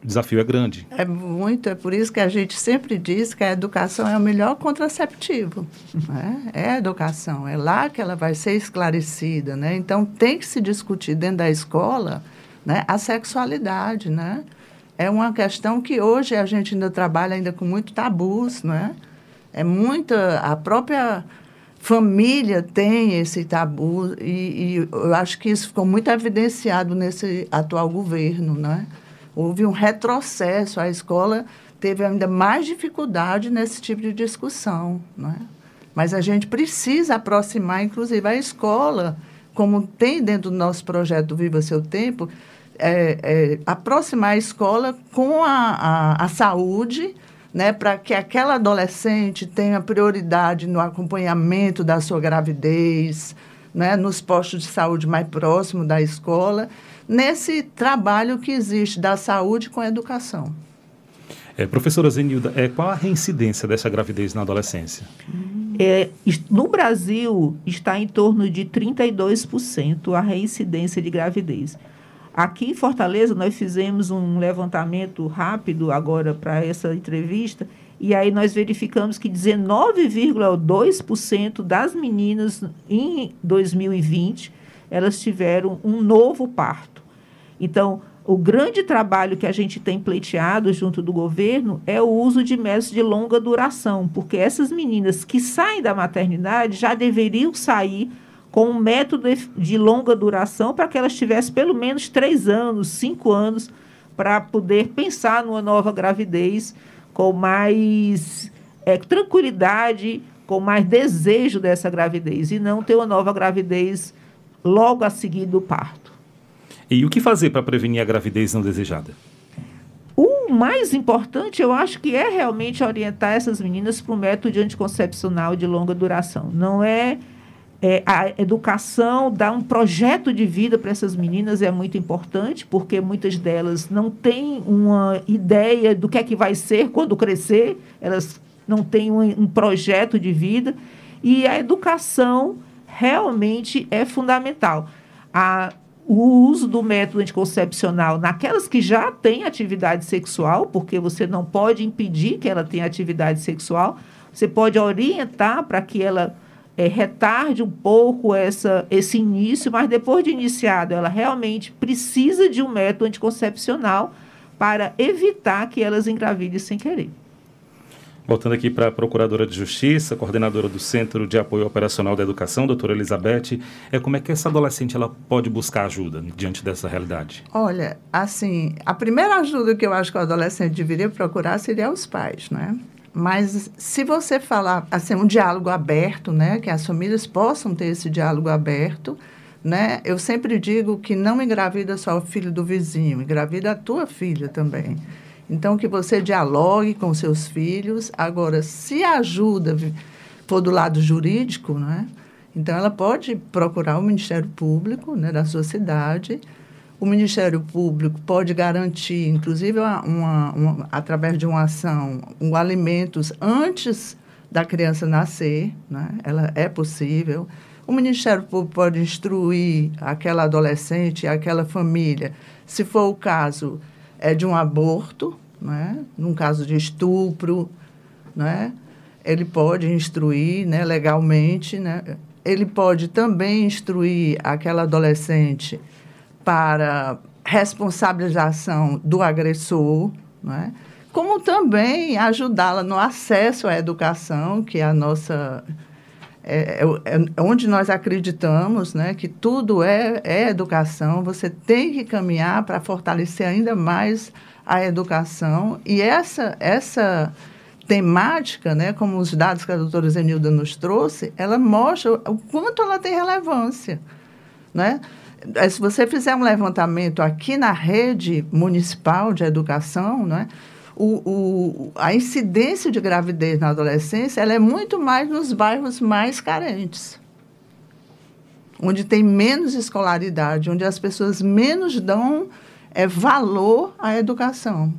o desafio é grande. É muito, é por isso que a gente sempre diz que a educação é o melhor contraceptivo. Né? É a educação, é lá que ela vai ser esclarecida. Né? Então, tem que se discutir dentro da escola né, a sexualidade. Né? É uma questão que hoje a gente ainda trabalha ainda com muito tabus. Né? É muita... A própria família tem esse tabu e, e, eu acho que isso ficou muito evidenciado nesse atual governo, né? Houve um retrocesso, a escola teve ainda mais dificuldade nesse tipo de discussão, né? Mas a gente precisa aproximar, inclusive, a escola, como tem dentro do nosso projeto Viva Seu Tempo, é, é, aproximar a escola com a, a, a saúde, né, para que aquela adolescente tenha prioridade no acompanhamento da sua gravidez, né, nos postos de saúde mais próximos da escola, nesse trabalho que existe da saúde com a educação. É, professora Zenilda, é, qual a reincidência dessa gravidez na adolescência? É, no Brasil, está em torno de 32% a reincidência de gravidez. Aqui em Fortaleza, nós fizemos um levantamento rápido agora para essa entrevista, e aí nós verificamos que 19,2% das meninas em 2020 elas tiveram um novo parto. Então, o grande trabalho que a gente tem pleiteado junto do governo é o uso de métodos de longa duração, porque essas meninas que saem da maternidade já deveriam sair com um método de longa duração para que elas tivessem pelo menos três anos, cinco anos, para poder pensar numa nova gravidez com mais é, tranquilidade, com mais desejo dessa gravidez e não ter uma nova gravidez logo a seguir do parto. E o que fazer para prevenir a gravidez não desejada? O mais importante, eu acho que é realmente orientar essas meninas para o método anticoncepcional de longa duração. Não é é, a educação, dar um projeto de vida para essas meninas é muito importante, porque muitas delas não têm uma ideia do que é que vai ser quando crescer, elas não têm um, um projeto de vida. E a educação realmente é fundamental. A, o uso do método anticoncepcional naquelas que já têm atividade sexual, porque você não pode impedir que ela tenha atividade sexual, você pode orientar para que ela é, retarde um pouco essa, esse início, mas depois de iniciado, ela realmente precisa de um método anticoncepcional para evitar que elas engravidem sem querer. Voltando aqui para a Procuradora de Justiça, coordenadora do Centro de Apoio Operacional da Educação, doutora Elizabeth, é como é que essa adolescente ela pode buscar ajuda diante dessa realidade? Olha, assim, a primeira ajuda que eu acho que o adolescente deveria procurar seria os pais, né? Mas se você falar, assim, um diálogo aberto, né, que as famílias possam ter esse diálogo aberto, né? Eu sempre digo que não engravida só o filho do vizinho, engravida a tua filha também. Então que você dialogue com seus filhos. Agora, se a ajuda for do lado jurídico, né? Então ela pode procurar o Ministério Público, né, da sua cidade o Ministério Público pode garantir, inclusive uma, uma, através de uma ação, um alimentos antes da criança nascer, né? ela é possível. O Ministério Público pode instruir aquela adolescente, aquela família, se for o caso é de um aborto, né? num caso de estupro, né? ele pode instruir né, legalmente, né? ele pode também instruir aquela adolescente para responsabilização do agressor, né? como também ajudá-la no acesso à educação, que é a nossa. É, é, é, onde nós acreditamos né, que tudo é, é educação, você tem que caminhar para fortalecer ainda mais a educação. E essa, essa temática, né, como os dados que a doutora Zenilda nos trouxe, ela mostra o quanto ela tem relevância. Né? É, se você fizer um levantamento aqui na rede municipal de educação, né, o, o, a incidência de gravidez na adolescência ela é muito mais nos bairros mais carentes, onde tem menos escolaridade, onde as pessoas menos dão é, valor à educação.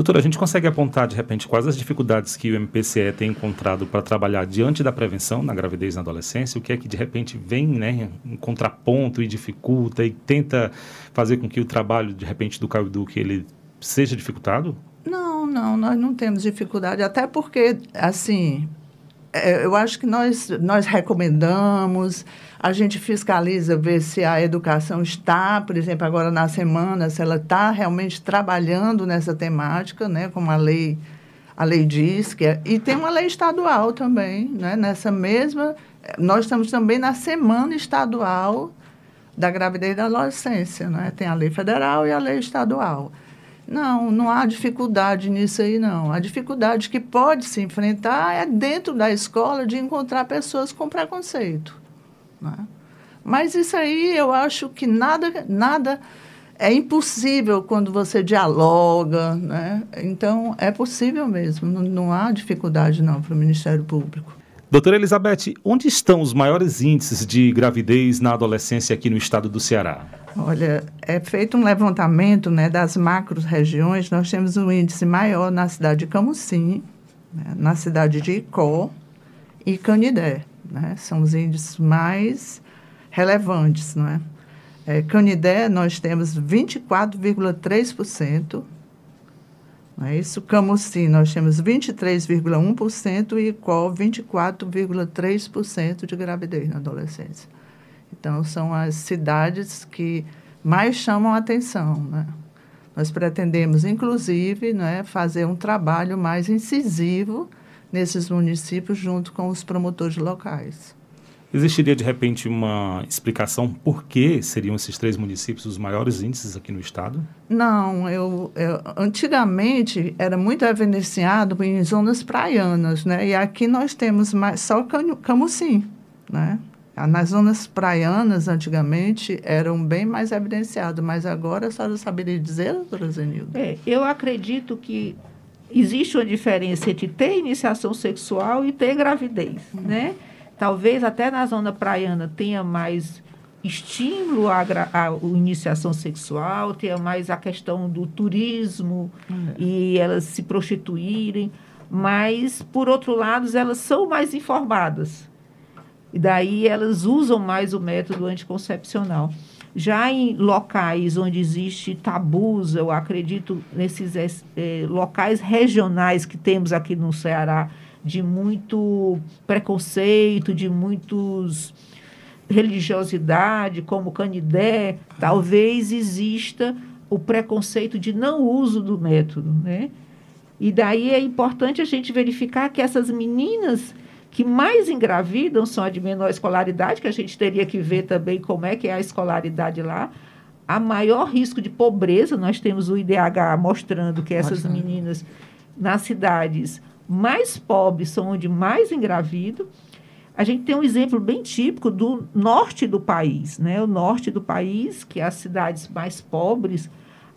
Doutora, a gente consegue apontar, de repente, quais as dificuldades que o MPCE tem encontrado para trabalhar diante da prevenção na gravidez na adolescência? O que é que, de repente, vem né, em contraponto e dificulta e tenta fazer com que o trabalho, de repente, do Caio ele seja dificultado? Não, não, nós não temos dificuldade, até porque, assim, é, eu acho que nós, nós recomendamos, a gente fiscaliza, ver se a educação está, por exemplo, agora na semana, se ela está realmente trabalhando nessa temática, né, como a lei A lei diz que é, e tem uma lei estadual também, né? Nessa mesma, nós estamos também na semana estadual da gravidez e da adolescência, né? Tem a lei federal e a lei estadual. Não, não há dificuldade nisso aí, não. A dificuldade que pode se enfrentar é dentro da escola de encontrar pessoas com preconceito. Né? Mas isso aí eu acho que nada, nada é impossível quando você dialoga. Né? Então, é possível mesmo, não, não há dificuldade não para o Ministério Público. Doutora Elizabeth, onde estão os maiores índices de gravidez na adolescência aqui no estado do Ceará? Olha, é feito um levantamento né, das macro-regiões. Nós temos um índice maior na cidade de Camusim, né, na cidade de Icó e Canidé. Né, são os índices mais relevantes. Não é? É, Canidé, nós temos 24,3%. Não é isso? Camusim, nós temos 23,1% e Icó, 24,3% de gravidez na adolescência. Então, são as cidades que mais chamam a atenção. Né? Nós pretendemos, inclusive, né, fazer um trabalho mais incisivo nesses municípios junto com os promotores locais. Existiria, de repente, uma explicação por que seriam esses três municípios os maiores índices aqui no estado? Não, eu, eu antigamente era muito evidenciado em zonas praianas, né? E aqui nós temos mais, só Camusim, né? Ah, nas zonas praianas, antigamente, eram bem mais evidenciados, mas agora a senhora saberia dizer, doutora Zenilda? É, eu acredito que existe uma diferença entre ter iniciação sexual e ter gravidez, uhum. né? Talvez até na zona praiana tenha mais estímulo à, à, iniciação sexual, tenha mais a questão do turismo uhum. e elas se prostituírem, mas, por outro lado, elas são mais informadas. E daí elas usam mais o método anticoncepcional. Já em locais onde existe tabus, eu acredito nesses é, locais regionais que temos aqui no Ceará, de muito preconceito, de muitos religiosidade, como Canidé, talvez exista o preconceito de não uso do método, né? E daí é importante a gente verificar que essas meninas que mais engravidam são a de menor escolaridade, que a gente teria que ver também como é que é a escolaridade lá. A maior risco de pobreza, nós temos o IDH mostrando que essas meninas nas cidades mais pobres são onde mais engravidam. A gente tem um exemplo bem típico do norte do país, né? O norte do país, que é as cidades mais pobres,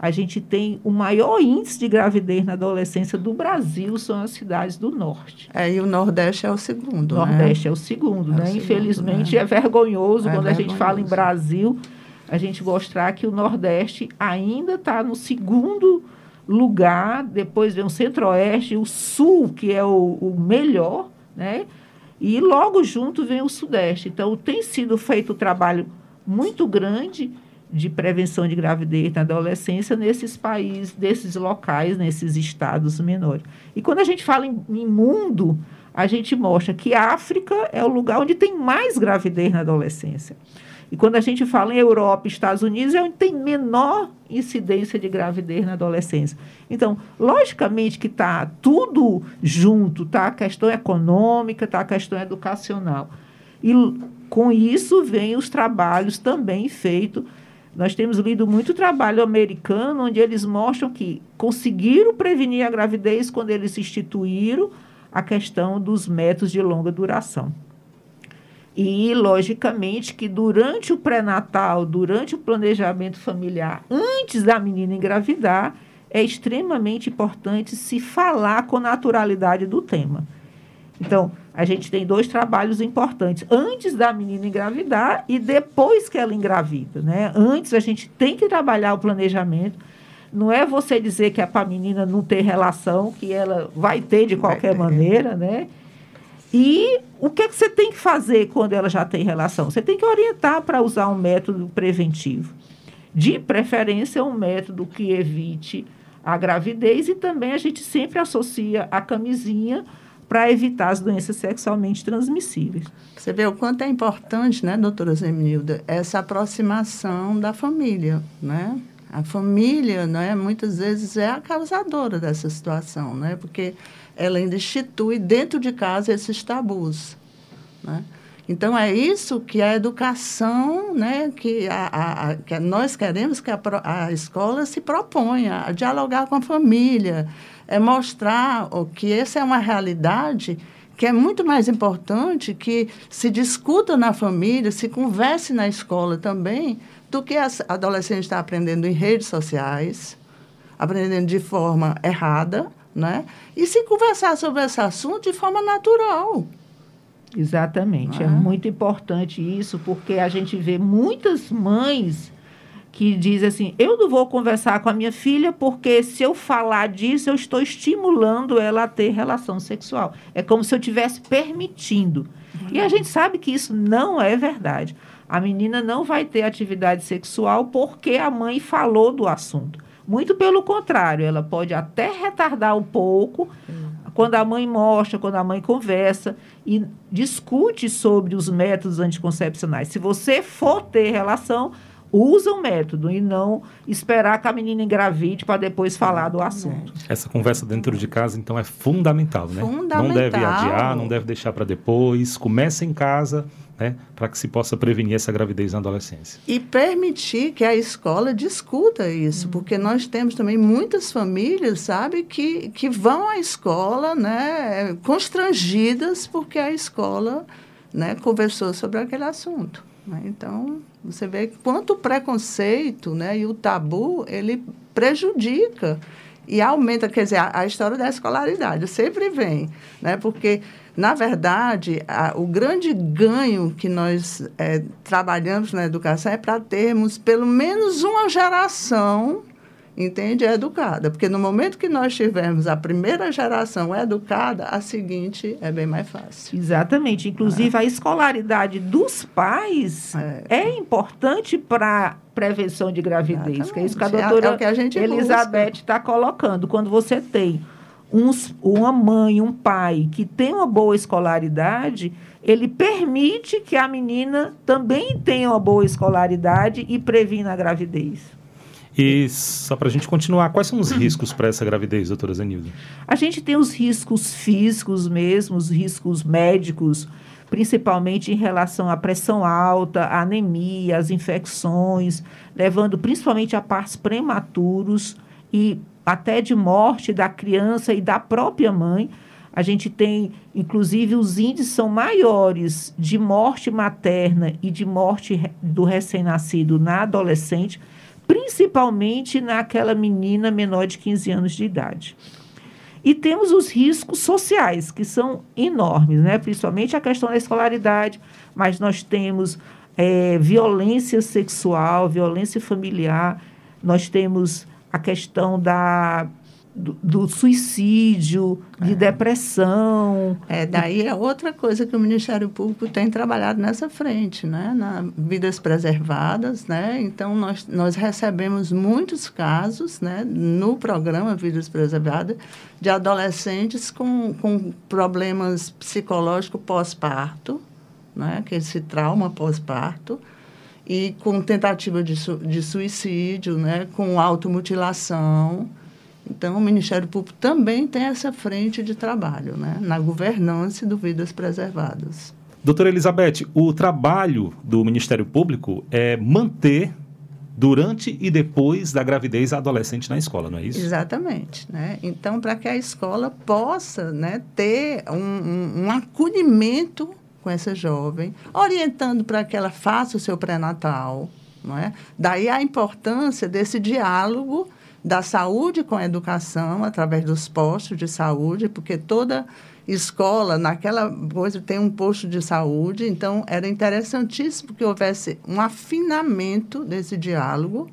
a gente tem o maior índice de gravidez na adolescência do Brasil são as cidades do norte. É, e o Nordeste é o segundo. O né? Nordeste é o segundo, é né? O Infelizmente segundo, né? é vergonhoso é quando vergonhoso. a gente fala em Brasil, a gente mostrar que o Nordeste ainda está no segundo lugar, depois vem o Centro-Oeste, o Sul, que é o, o melhor, né? E logo junto vem o Sudeste. Então, tem sido feito um trabalho muito grande de prevenção de gravidez na adolescência nesses países, desses locais, nesses estados menores. E quando a gente fala em, em mundo, a gente mostra que a África é o lugar onde tem mais gravidez na adolescência. E quando a gente fala em Europa Estados Unidos, é onde tem menor incidência de gravidez na adolescência. Então, logicamente que está tudo junto, tá? A questão econômica, tá? A questão educacional. E com isso vem os trabalhos também feitos nós temos lido muito trabalho americano, onde eles mostram que conseguiram prevenir a gravidez quando eles instituíram a questão dos métodos de longa duração. E, logicamente, que durante o pré-natal, durante o planejamento familiar, antes da menina engravidar, é extremamente importante se falar com naturalidade do tema. Então, a gente tem dois trabalhos importantes, antes da menina engravidar e depois que ela engravida, né? Antes a gente tem que trabalhar o planejamento. Não é você dizer que é para a menina não ter relação, que ela vai ter de qualquer maneira, né? E o que, é que você tem que fazer quando ela já tem relação? Você tem que orientar para usar um método preventivo. De preferência, um método que evite a gravidez e também a gente sempre associa a camisinha para evitar as doenças sexualmente transmissíveis. Você vê o quanto é importante, né, doutora Zemilda, essa aproximação da família, né? A família, né, muitas vezes é a causadora dessa situação, né, porque ela ainda institui dentro de casa esses tabus, né? Então, é isso que a educação, né, que, a, a, a que nós queremos que a, a escola se proponha, a dialogar com a família, é mostrar que essa é uma realidade que é muito mais importante que se discuta na família, se converse na escola também, do que a adolescente está aprendendo em redes sociais, aprendendo de forma errada, né? E se conversar sobre esse assunto de forma natural. Exatamente. É. é muito importante isso, porque a gente vê muitas mães que dizem assim: eu não vou conversar com a minha filha porque se eu falar disso, eu estou estimulando ela a ter relação sexual. É como se eu estivesse permitindo. E a gente sabe que isso não é verdade. A menina não vai ter atividade sexual porque a mãe falou do assunto. Muito pelo contrário, ela pode até retardar um pouco quando a mãe mostra, quando a mãe conversa e discute sobre os métodos anticoncepcionais. Se você for ter relação, usa o método e não esperar que a menina engravide para depois falar do assunto. Essa conversa dentro de casa, então, é fundamental, né? Fundamental. Não deve adiar, não deve deixar para depois. Comece em casa, né? Para que se possa prevenir essa gravidez na adolescência. E permitir que a escola discuta isso, porque nós temos também muitas famílias, sabe, que, que vão à escola, né? Constrangidas porque a escola, né? Conversou sobre aquele assunto. Né? Então, você vê quanto o preconceito né, e o tabu, ele prejudica e aumenta, quer dizer, a, a história da escolaridade sempre vem, né? porque, na verdade, a, o grande ganho que nós é, trabalhamos na educação é para termos pelo menos uma geração entende? É educada. Porque no momento que nós tivermos a primeira geração educada, a seguinte é bem mais fácil. Exatamente. Inclusive, é. a escolaridade dos pais é, é importante para prevenção de gravidez, Exatamente. que é isso que a doutora é, é que a Elizabeth está colocando. Quando você tem uma mãe, um pai que tem uma boa escolaridade, ele permite que a menina também tenha uma boa escolaridade e previna a gravidez. E só para a gente continuar, quais são os riscos para essa gravidez, doutora Zenilda? A gente tem os riscos físicos mesmo, os riscos médicos, principalmente em relação à pressão alta, à anemia, às infecções, levando principalmente a partos prematuros e até de morte da criança e da própria mãe. A gente tem, inclusive, os índices são maiores de morte materna e de morte do recém-nascido na adolescente principalmente naquela menina menor de 15 anos de idade. E temos os riscos sociais, que são enormes, né? principalmente a questão da escolaridade, mas nós temos é, violência sexual, violência familiar, nós temos a questão da do, do suicídio, de é. depressão. É, daí é outra coisa que o Ministério Público tem trabalhado nessa frente, né? Na vidas preservadas, né? Então, nós, nós recebemos muitos casos, né? No programa Vidas Preservadas, de adolescentes com, com problemas psicológicos pós-parto, né? Que esse trauma pós-parto, e com tentativa de, su de suicídio, né? Com automutilação, então, o Ministério Público também tem essa frente de trabalho, né, na governança do Vidas Preservadas. Doutora Elizabeth, o trabalho do Ministério Público é manter durante e depois da gravidez a adolescente na escola, não é isso? Exatamente. Né? Então, para que a escola possa né, ter um, um, um acolhimento com essa jovem, orientando para que ela faça o seu pré-natal. Não é? Daí a importância desse diálogo da saúde com a educação, através dos postos de saúde, porque toda escola, naquela coisa, tem um posto de saúde, então era interessantíssimo que houvesse um afinamento desse diálogo,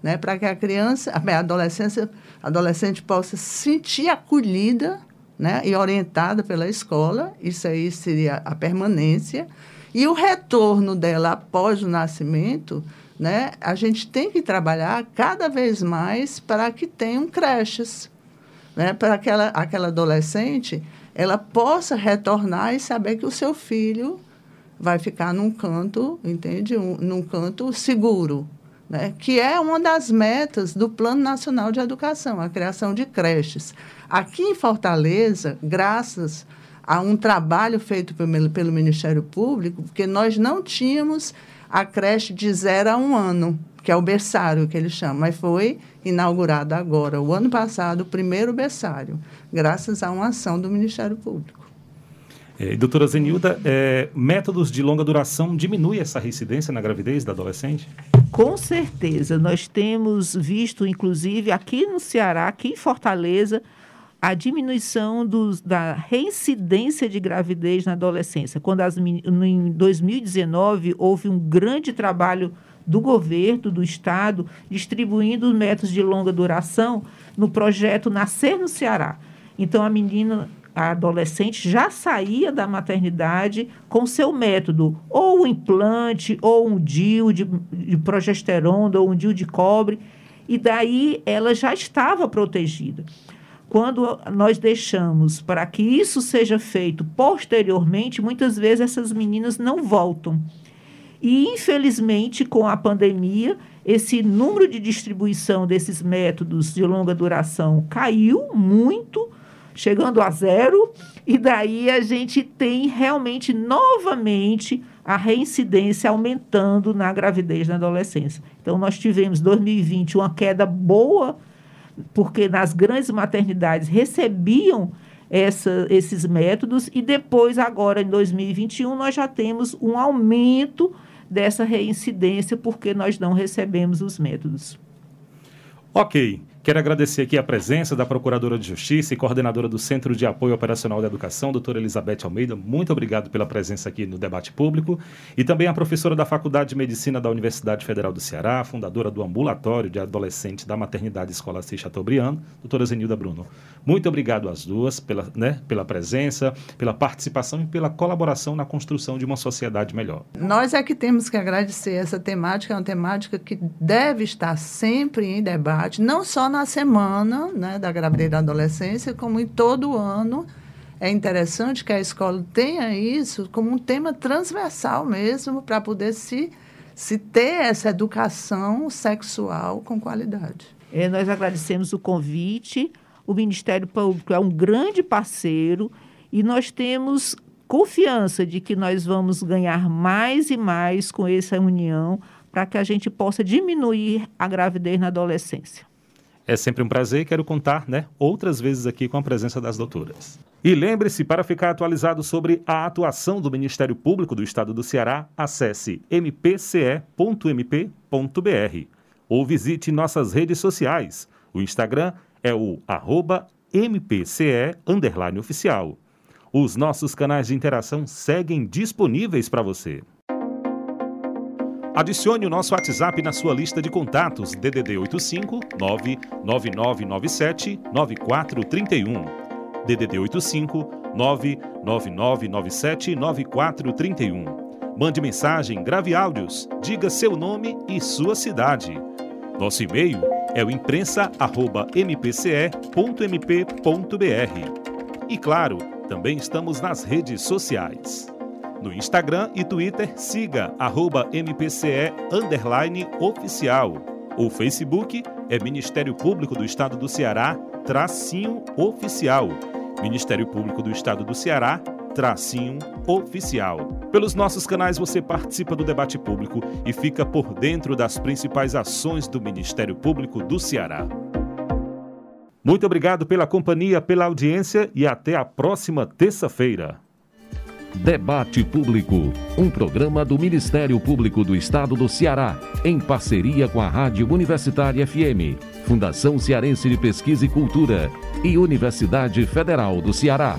né, para que a criança, a adolescência, adolescente possa se sentir acolhida né, e orientada pela escola, isso aí seria a permanência, e o retorno dela após o nascimento né? A gente tem que trabalhar cada vez mais para que tenham creches, né? Para que aquela, aquela adolescente ela possa retornar e saber que o seu filho vai ficar num canto, entende? Um, num canto seguro, né, que é uma das metas do Plano Nacional de Educação, a criação de creches. Aqui em Fortaleza, graças a um trabalho feito pelo, pelo Ministério Público, porque nós não tínhamos a creche de zero a um ano, que é o berçário que eles chamam, mas foi inaugurado agora, o ano passado, o primeiro berçário, graças a uma ação do Ministério Público. É, doutora Zenilda, é, métodos de longa duração diminui essa reincidência na gravidez da adolescente? Com certeza. Nós temos visto, inclusive, aqui no Ceará, aqui em Fortaleza, a diminuição dos, da reincidência de gravidez na adolescência. Quando as, em 2019 houve um grande trabalho do governo, do Estado, distribuindo os métodos de longa duração no projeto Nascer no Ceará. Então, a menina, a adolescente, já saía da maternidade com seu método, ou um implante, ou um DIU de, de progesterona, ou um DIU de cobre, e daí ela já estava protegida. Quando nós deixamos para que isso seja feito posteriormente, muitas vezes essas meninas não voltam. E, infelizmente, com a pandemia, esse número de distribuição desses métodos de longa duração caiu muito, chegando a zero, e daí a gente tem realmente novamente a reincidência aumentando na gravidez na adolescência. Então, nós tivemos 2020 uma queda boa, porque nas grandes maternidades recebiam essa, esses métodos, e depois, agora em 2021, nós já temos um aumento dessa reincidência porque nós não recebemos os métodos. Ok. Quero agradecer aqui a presença da Procuradora de Justiça e coordenadora do Centro de Apoio Operacional da Educação, doutora Elizabeth Almeida. Muito obrigado pela presença aqui no debate público. E também a professora da Faculdade de Medicina da Universidade Federal do Ceará, fundadora do Ambulatório de Adolescentes da Maternidade Escola C. Chateaubriand, doutora Zenilda Bruno. Muito obrigado às duas pela, né, pela presença, pela participação e pela colaboração na construção de uma sociedade melhor. Nós é que temos que agradecer essa temática, é uma temática que deve estar sempre em debate, não só na semana né, da gravidez da adolescência, como em todo ano. É interessante que a escola tenha isso como um tema transversal mesmo, para poder se, se ter essa educação sexual com qualidade. É, nós agradecemos o convite. O Ministério Público é um grande parceiro e nós temos confiança de que nós vamos ganhar mais e mais com essa união para que a gente possa diminuir a gravidez na adolescência. É sempre um prazer e quero contar, né, outras vezes aqui com a presença das doutoras. E lembre-se, para ficar atualizado sobre a atuação do Ministério Público do Estado do Ceará, acesse mpce.mp.br ou visite nossas redes sociais. O Instagram é o arroba mpce oficial. Os nossos canais de interação seguem disponíveis para você. Adicione o nosso WhatsApp na sua lista de contatos DDD 85 99997 9431. DDD 85 99997 9431. Mande mensagem, grave áudios, diga seu nome e sua cidade. Nosso e-mail é o imprensa@mpce.mp.br. E claro, também estamos nas redes sociais. No Instagram e Twitter, siga arroba MPCE oficial. O Facebook é Ministério Público do Estado do Ceará, tracinho oficial. Ministério Público do Estado do Ceará, tracinho oficial. Pelos nossos canais você participa do debate público e fica por dentro das principais ações do Ministério Público do Ceará. Muito obrigado pela companhia, pela audiência e até a próxima terça-feira. Debate Público, um programa do Ministério Público do Estado do Ceará, em parceria com a Rádio Universitária FM, Fundação Cearense de Pesquisa e Cultura e Universidade Federal do Ceará.